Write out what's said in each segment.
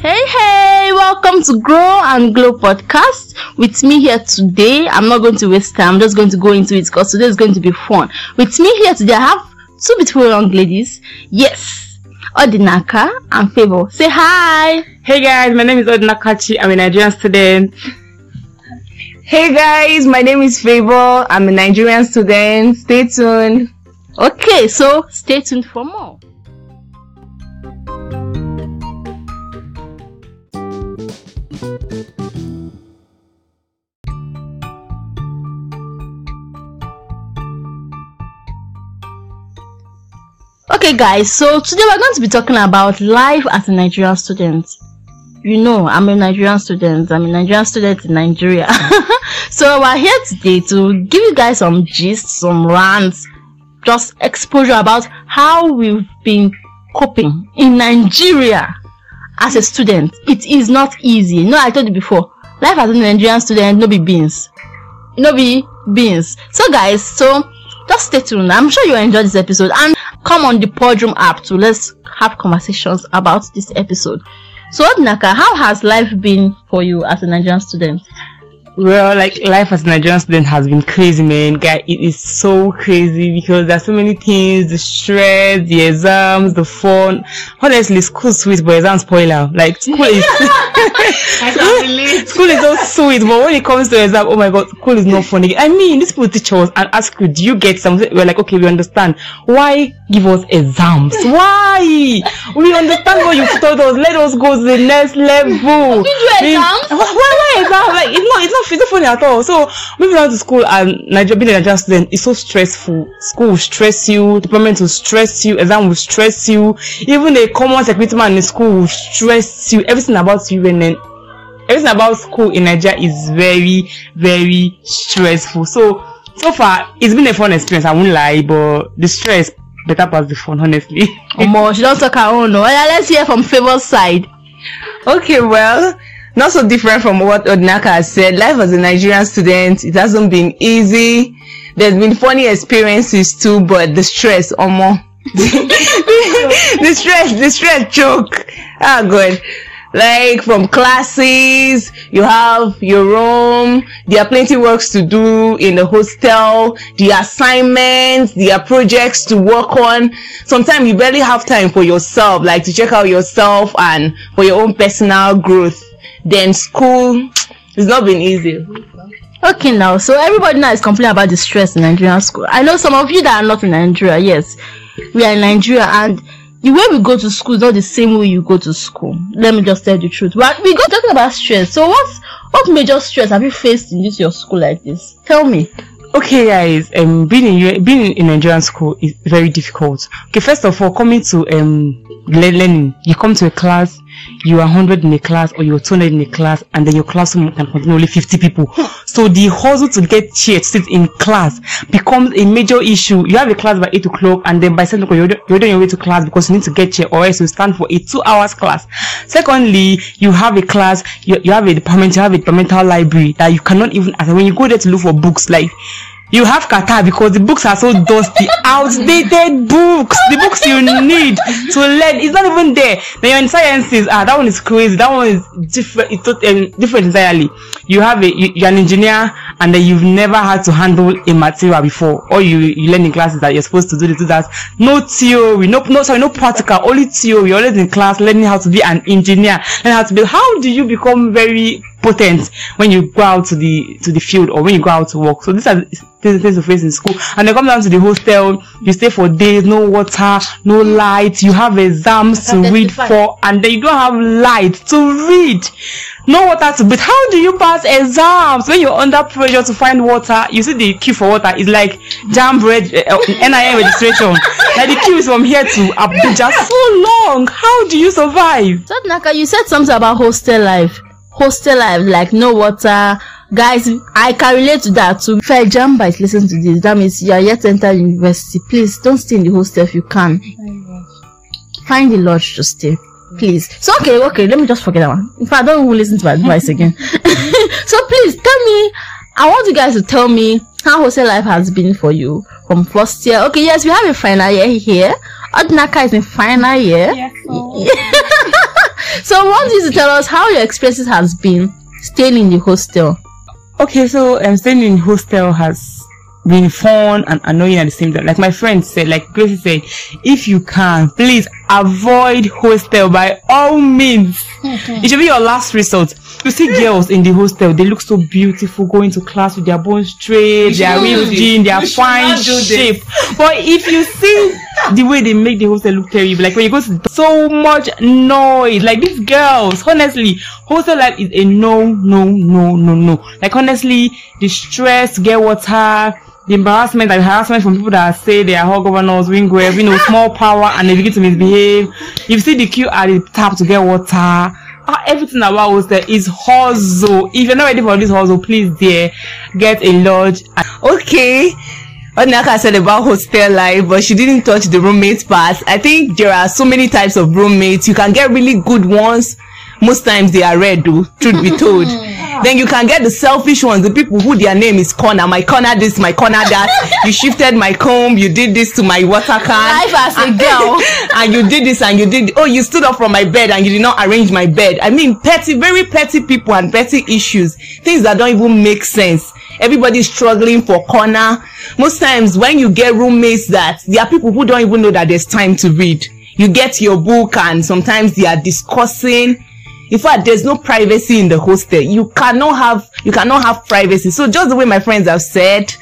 Hey, hey, welcome to Grow and Glow podcast. With me here today, I'm not going to waste time, I'm just going to go into it because today is going to be fun. With me here today, I have two beautiful young ladies. Yes, Odinaka and Favor. Say hi. Hey guys, my name is Odinakachi. I'm a Nigerian student. Hey guys, my name is Favor. I'm a Nigerian student. Stay tuned. Okay, so stay tuned for more. Okay, guys, so today we're going to be talking about life as a Nigerian student. You know, I'm a Nigerian student, I'm a Nigerian student in Nigeria. so, we're here today to give you guys some gist, some rants, just exposure about how we've been coping in Nigeria as a student. It is not easy. No, I told you before, life as a Nigerian student, no be beans. No be beans. So, guys, so just stay tuned. I'm sure you enjoy this episode and come on the Podroom app to let's have conversations about this episode. So, Naka, how has life been for you as a Nigerian student? Well, like life as a Nigerian student has been crazy, man. Guy, it is so crazy because there's so many things: the stress, the exams, the fun. Honestly, school's sweet, but exams spoiler. Like school is school is so sweet, but when it comes to exam, oh my god, school is not funny. I mean, these people teach us and ask you, do you get something? We're like, okay, we understand. Why give us exams? Why? We understand what you've taught us. Let us go to the next level. Did you exams? Why, why exams? Like it's not, it's not it's not funny at all. So moving on to school and Nigeria being a Nigerian student is so stressful. School will stress you, department will stress you, exam will stress you, even a common security man in school will stress you. Everything about you and then everything about school in Nigeria is very, very stressful. So so far it's been a fun experience, I won't lie, but the stress better pass the fun, honestly. Omo, she don't talk her own. No. Well, let's hear from Favor's side. Okay, well, not so different from what Odinaka has said. Life as a Nigerian student, it hasn't been easy. There's been funny experiences too, but the stress, Omo. the stress, the stress choke. Ah, God. Like from classes, you have your room, there are plenty works to do in the hostel, the assignments, there are projects to work on. Sometimes you barely have time for yourself, like to check out yourself and for your own personal growth. Then school, it's not been easy. Okay, now, so everybody now is complaining about the stress in Nigerian school. I know some of you that are not in Nigeria, yes, we are in Nigeria, and the way we go to school is not the same way you go to school. Let me just tell the truth. But we got talking about stress. So, what what major stress have you faced in this your school like this? Tell me. Okay, guys, um, being in being in Nigerian school is very difficult. Okay, first of all, coming to um learning, you come to a class, you are 100 in a class or you're 200 in a class, and then your classroom can contain only 50 people. So the hustle to get chair to sit in class becomes a major issue. You have a class by 8 o'clock, and then by 7 o'clock, you're, you're on your way to class because you need to get chair, or else you stand for a two hours class. Secondly, you have a class, you, you have a department, you have a departmental library that you cannot even, when you go there to look for books, like you have catarrh because the books are so dusty outdated books the books you need to learn. Is not even there. Then you're in sciences ah that one is crazy. That one is different it's tot- um, different entirely. You have a you, you're an engineer and then you've never had to handle a material before. Or you you learn in classes that you're supposed to do this do that. No theory no no sorry no practical only theory. Always in class learning how to be an engineer learning how to build how do you become very potent when you go out to the to the field or when you go out to work. So these are things things to face in school. And they come down to the hostel, you stay for days, no water, no light, you have exams to read for, and then you don't have light to read. No water to breathe. How do you pass exams when you're under pressure to find water? You see the queue for water is like jam bread uh, NIN registration. like the queue is from here to Abuja so long. How do you survive? So, Naka, you said something about hostel life. Hostel life, like no water. Guys, I can relate to that too. If I JAMBite listen to this, that means you are yet to enter university. Please don't stay in the hostel if you can. Find the lodge to stay. Please. So okay, okay, let me just forget that one. If I don't even listen to my advice again. so please tell me I want you guys to tell me how hostel life has been for you from first year. Okay, yes, we have a final year here. Odinaka is in final year. Yes, so so want you to tell us how your experiences has been staying in the hostel. Okay, so um, staying in hostel has been fun and annoying at the same time. Like my friend said, like Gracie said, if you can, please avoid hostel by all means. it should be your last resort. You see girls in the hostel, they look so beautiful going to class with their bones straight, their ripped jeans, their fine shape. But if you see the way they make the hostel look terrible, like when you go to so much noise, like these girls, honestly, hostel life is a no, no, no, no, no. Like honestly, the stress, get water, the embarrassment and harassment from people that say they are hall governors, wing wave, you know, small power and they begin to misbehave. You see the queue at the tap to get water. Ah, everything about hostel is hustle. If you're not ready for this hustle, please dear, get a lodge. Okay. What Naka said about hostel life, but she didn't touch the roommate part. I think there are so many types of roommates. You can get really good ones. Most times they are red, though, truth be told. Ah. then you can get the selfish ones, the people who their name is corner. My corner this, my corner that. you shifted my comb, you did this to my water can. Life as a girl. and you did this and you did oh you stood up from my bed and you did not arrange my bed i mean petty very petty people and petty issues things that don't even make sense everybody's struggling for corner most times when you get roommates that there are people who don't even know that there's time to read you get your book and sometimes they are discussing in fact there's no privacy in the hostel. You cannot have you cannot have privacy. So just the way my friends have said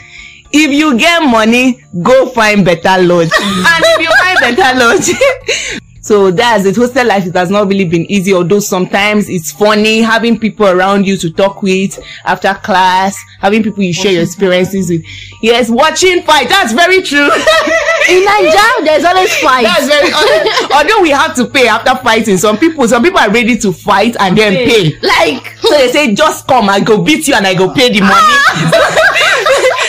if you get money go find better lodge. And if you find better lodge so that's it hostel life. It has not really been easy although sometimes it's funny having people around you to talk with after class having people you share your experiences with. Yes watching fight. That's very true. In Nigeria, there's always fight. that's very although, although we have to pay after fighting. Some people some people are ready to fight and then pay. Like, so they say just come i go beat you and i go pay the money.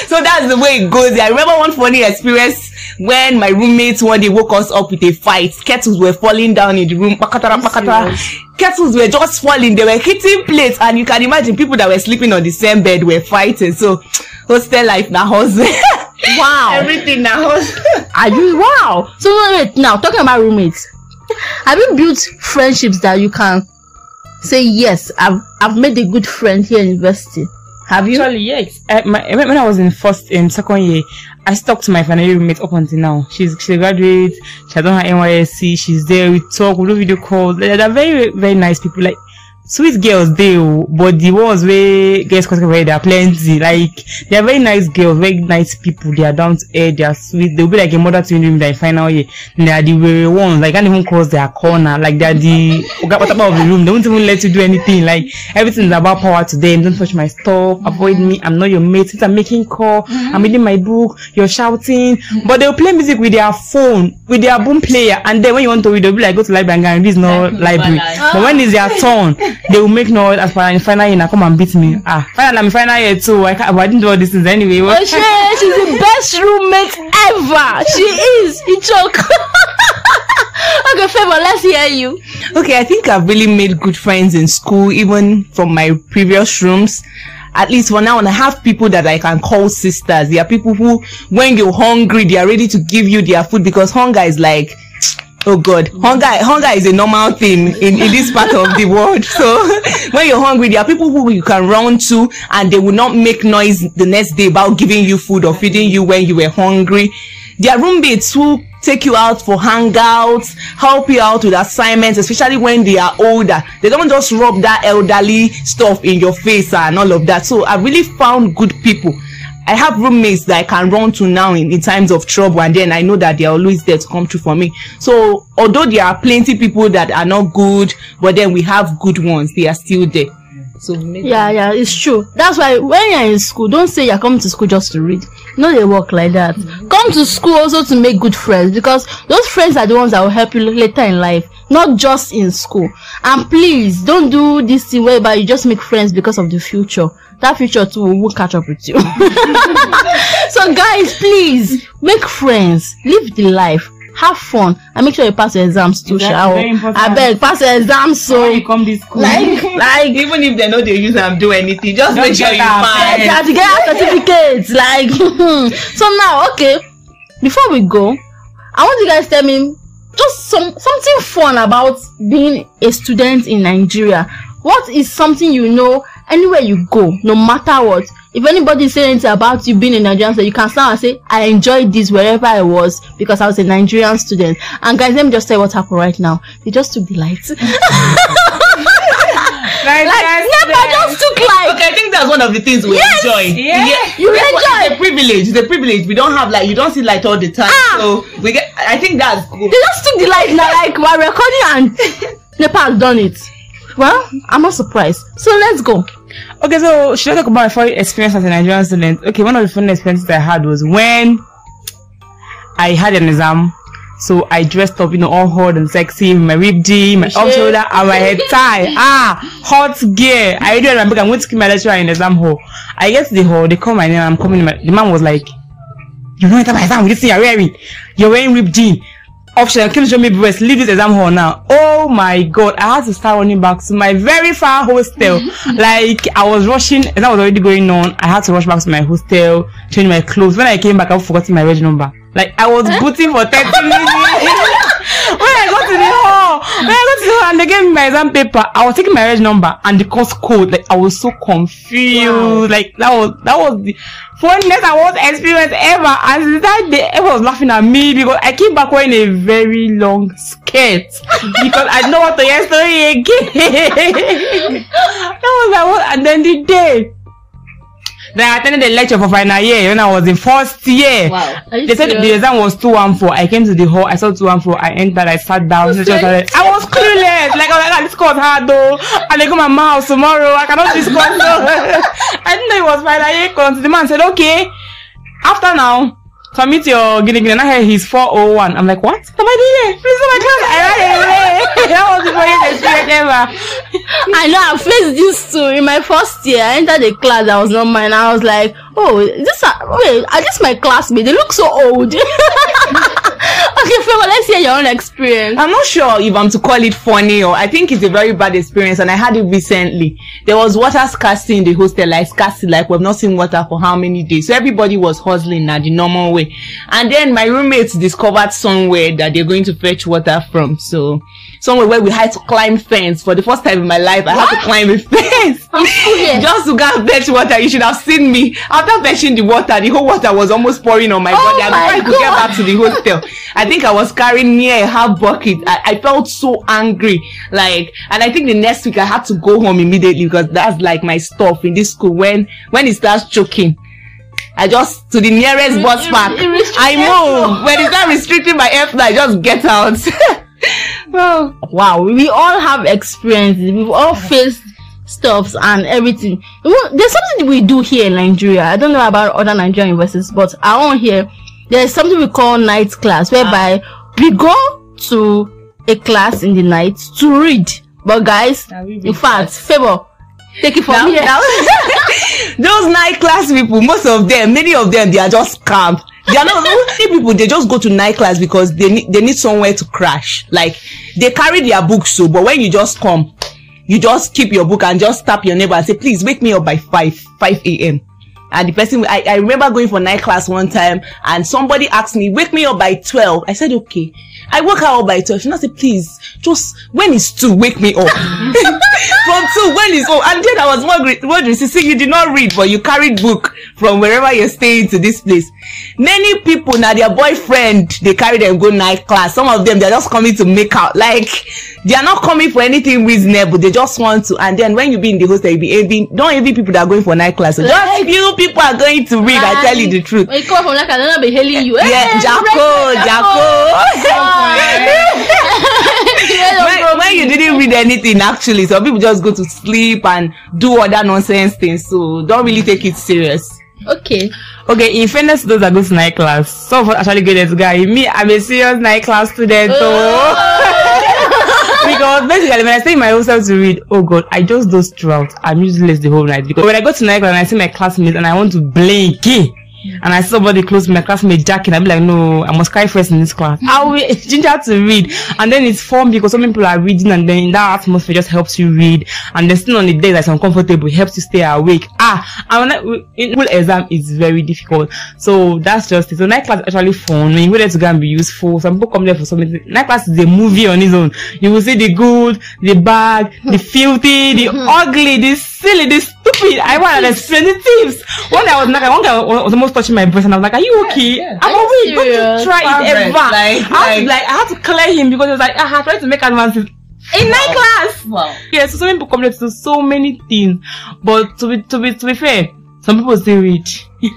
So that's the way it goes. I remember one funny experience when my roommates one day woke us up with a fight kettles were falling down in the room pakatara pakatara kettles were just falling they were hitting plates and you can imagine people that were sleeping on the same bed were fighting so hostel life na hustle wow. everything na hustle Are you wow? So wait, now talking about roommates, have you built friendships that you can say yes? I've I've made a good friend here in university. Have you? Actually, yes. Uh, my, when when I was in first in second year, I stuck to my final roommate up until now. She's she's a graduate. She has done her NYSC. She's there. We talk. We do video calls. They're very very nice people. Like sweet girls, they. But the ones where girls cause they are plenty. Like they are very nice girls, very nice people. They are down to earth. They are sweet. They'll be like a mother to you in their final year. They are the very ones. Like can't even cross their corner. Like they are the what about of the room. They won't even let you do anything. Like everything is about power to them. Don't touch my stuff. Avoid me. I'm not your mate. Since I'm making call, I'm reading my book. You're shouting. But they'll play music with their phone, with their boom player. And then when you want to read, they'll be like, go to library and read. This is not library. But when it's their turn, they will make noise as per in final year. Now come and beat me. Ah, final I'm final year too. I can't. But I didn't do all these things anyway. Oh, she, she's the best roommate ever. She is. You joke. okay, favor. Let's hear you. okay i think i've really made good friends in school even from my previous rooms at least for now and i have people that i can call sisters there are people who when you're hungry they are ready to give you their food because hunger is like oh god. Hunger hunger is a normal thing in in this part of the world. So when you're hungry there are people who you can run to and they will not make noise the next day about giving you food or feeding you when you were hungry. There are roommates who take you out for hangouts help you out with assignments especially when they are older. They don't just rub that elderly stuff in your face and all of that. So i really found good people I have roommates that I can run to now in, in times of trouble, and then I know that they are always there to come through for me. So, although there are plenty people that are not good, but then we have good ones, they are still there. So, Yeah, yeah, it's true. That's why when you're in school, don't say you're coming to school just to read. No, they work like that. Mm-hmm. Come to school also to make good friends because those friends are the ones that will help you later in life, not just in school. And please don't do this thing whereby you just make friends because of the future. That future too will catch up with you. so guys, please make friends, live the life, have fun, and make sure you pass your exams too. That's Shao. very important. I beg, pass your exams so you come this school. like like even if they know they use them do anything, just make sure get you am. have to get our certificates like so now okay before we go i want you guys tell me just some something fun about being a student in Nigeria. What is something you know anywhere you go, no matter what? If anybody say anything about you being a Nigerian student, you can stand and say, I enjoyed this wherever I was because I was a Nigerian student. And guys, let me just tell you what happened right now. They just took the lights. Like, like, never just took like Okay, I think that's one of the things we Yes. enjoy. Yeah. You It's enjoy. a privilege. It's a privilege. We don't have like you don't see light all the time. Ah. So we get. I think that's cool. they just took the light now like we're recording and NEPA done it. Well, I'm not surprised. So let's go. Okay, so should I talk about my funny experience as a Nigerian student? Okay, one of the fun experiences I had was when I had an exam. So I dressed up, you know, all hot and sexy, with my ripped jean, my off shoulder, and my head tie. Ah, hot gear. I already remember I'm going to keep my lecturer in the exam hall. I get to the hall, they call my name, I'm coming. My, the man was like, "You know enter my exam with this thing you're wearing. You're wearing ripped jean." Option, you show me breast? Leave this exam hall now. Oh my god, I had to start running back to my very far hostel. Mm-hmm, mm-hmm. like I was rushing, and that was already going on. I had to rush back to my hostel, change my clothes. When I came back, I forgot my reg number. Like I was eh? booting for 30 minutes. when I got to the hall, when I got to the hall and they gave me my exam paper, I was taking my reg number and the course code. Like I was so confused. Like that was that was the funniest I was experience ever. And since that day, everyone was laughing at me because I came back wearing a very long skirt because I know what to story again. that was like what, and then the day. Then I attended the lecture for final year when I was in first year. Wow. They said the exam was 214. I came to the hall, I saw 214. I entered, I sat down. Said- started. I was clueless. Like, I was like, "Ah, this course hard though. And they go my mouse tomorrow. I cannot course. I didn't know it was final year. The man said, okay, after now, submit your guinea guinea. And he's 401. I'm like, what? Am I here? Please my class. I ran away. that was the funniest experience ever. I know I faced this too. In my first year, I entered a class that was not mine. I was like, oh, this wait, are this my classmate? They look so old. okay, Fema, let's hear your own experience. I'm not sure if I'm to call it funny or I think it's a very bad experience and I had it recently. There was water scarcity in the hostel, like scarcity, like we've not seen water for how many days. So everybody was hustling na the normal way. And then my roommates discovered somewhere that they're going to fetch water from. So somewhere where we had to climb fence. For the first time in my life, I had to climb a fence. I'm still here. Just to go fetch water. You should have seen me. After fetching the water, the whole water was almost pouring on my Oh body. And my before I could get back to the hostel, I think I was carrying near a half bucket. I, I felt so angry. Like, and I think the next week I had to go home immediately because that's like my stuff in this school. When, when it starts choking, I just, to the nearest It- bus it- park, it I move. When it starts restricting my airflow, I just get out. well, Wow, we all have experiences. We've all faced stuffs and everything. There's something we do here in Nigeria. I don't know about other Nigerian universities, but our own here, there's something we call night class, whereby we go to a class in the night to read. But guys, in fact, favor, take it from Now- here. now- those night class people, most of them, many of them, they are just scammed. They are not many people. They just go to night class because they need they need somewhere to crash. Like they carry their books, so but when you just come, you just keep your book and just tap your neighbor and say, "Please wake me up by five five a.m." And the person, I, I remember going for night class one time and somebody asked me, wake me up by 12. I said, okay. I woke her up by 12. She now said, please, just, when it's 2, wake me up. From 2, when it's, oh, and then I was wondering, wondering, see, see, you did not read, but you carried book from wherever you're staying to this place. Many people, now their boyfriend, they carry them go night class. Some of them, they're just coming to make out. Like, they are not coming for anything reasonable. They just want to. And then when you be in the hostel, you be envy, don't envy people that are going for night class. So just Like- few people are going to read. I tell you the truth. When you come from like I don't be hailing you. Yeah, Hey, Jacko, Jacko. Jacko. when, when you didn't read anything, actually, some people just go to sleep and do other nonsense things. So don't really take it serious. Okay. Okay, in fairness those go to night class, some of us actually go there to guy. Me, I'm a serious night class student, though. Oh. Because basically, when I stay in my hostel to read, oh god, I just doze throughout. I'm useless the whole night. Because when I go to night and I see my classmates and I want to blink, and I somebody close my classmate jacking, I'll be like, no, I must carry first in this class. I will ginger to read. And then it's fun because some people are reading and then that atmosphere just helps you read. And then still on the day that's uncomfortable, it helps you stay awake. Ah, and when school exam is very difficult. So that's just it. So night class is actually fun. When you go there to go and be useful, some people come there for something. Night class is a movie on its own. You will see the good, the bad, the filthy, the ugly, the silly, the stupid. I want to explain the tips. One day I was like, one guy was almost touching my breast and I was like, are you okay? yeah. I'm you awake. Don't you serious? try it ever. Like- I had to like- like, I had to clear him because he was like, ah, I had tried to make advances in my class. Wow. Yes, so some people come there to so many things. But to be to be to be fair, some people still read.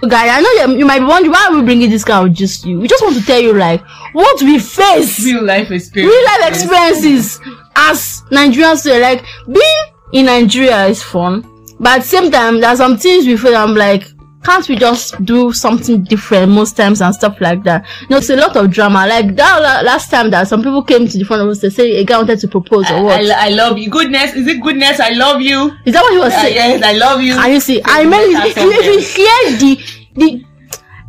Guys, I know you, might be wondering why are we bringing this guy with just you. We just want to tell you like what we face, Real life experience. real life experiences as Nigerians. Students. Like being in Nigeria is fun, but at the same time, there are some things we feel. I'm like, can't we just do something different most times and stuff like that? You know, it's a lot of drama. Like that last time that some people came to the front of us, they say a guy wanted to propose or what? I, I love you. Goodness, is it goodness? I love you. Is that what he was Uh, saying? yes, I love you. And you see, I mean, if, you hear the the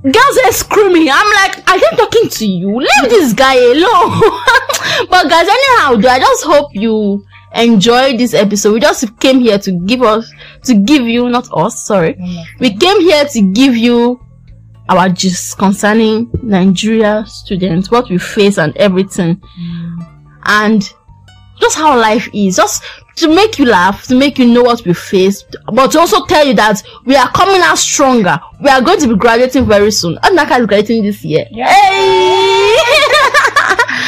girls are screaming, I'm like, are they talking to you? Leave this guy alone. but guys, anyhow, though, I just hope you enjoy this episode. We just came here to give us, to give you, not us, sorry. Mm. We came here to give you our gist concerning Nigeria students, what we face and everything. Mm. And just how life is, just to make you laugh, to make you know what we face, but to also tell you that we are coming out stronger. We are going to be graduating very soon. Odinaka is graduating this year. Hey!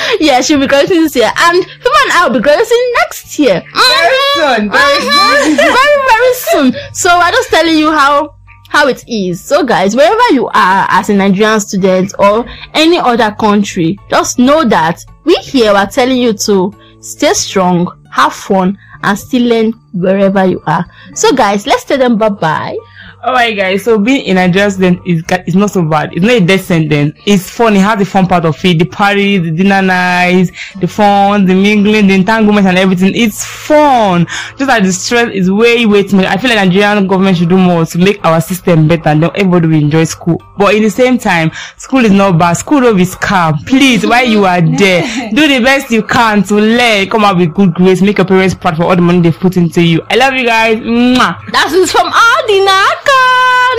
yeah, she'll be graduating this year, and Fima and I will be graduating next year. Very soon. Very Mhm. very, very soon. So I'm just telling you how how it is. So guys, wherever you are as a Nigerian student or any other country, just know that we here are telling you to stay strong, have fun, and still learn wherever you are. So guys, let's tell them bye bye. Alright guys, so being in Nigeria student is is not so bad. It's not a death sentence. It's fun. It has the fun part of it. The party, the dinner nights, the fun, the mingling, the entanglement and everything. It's fun. Just like the stress is way, way too much. I feel like Nigerian government should do more to make our system better and then everybody will enjoy school. But in the same time, school is not bad. School don't be scam. Please, while you are there, do the best you can to learn. Come out with good grades. Make your parents proud for all the money they've put into you. I love you guys. Mwah. That is from Odinaka.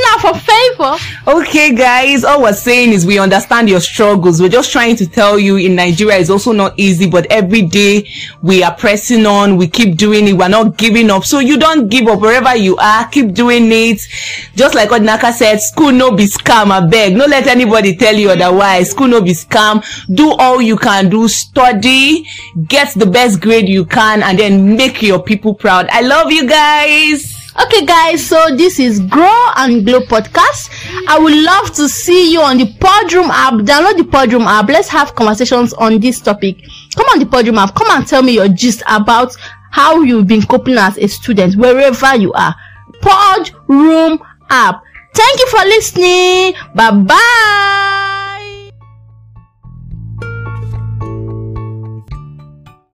Now for favor. Okay, guys, all we're saying is we understand your struggles. We're just trying to tell you in Nigeria it's also not easy, but every day we are pressing on, we keep doing it, we're not giving up. So you don't give up wherever you are, keep doing it. Just like what Naka said, school no be scam, I beg. No let anybody tell you otherwise. School no be scam. Do all you can do, study, get the best grade you can, and then make your people proud. I love you guys. Okay, guys, so this is Grow and Glow podcast. I would love to see you on the Podroom app. Download the Podroom app. Let's have conversations on this topic. Come on the Podroom app. Come and tell me your gist about how you've been coping as a student wherever you are. Podroom app. Thank you for listening. Bye bye.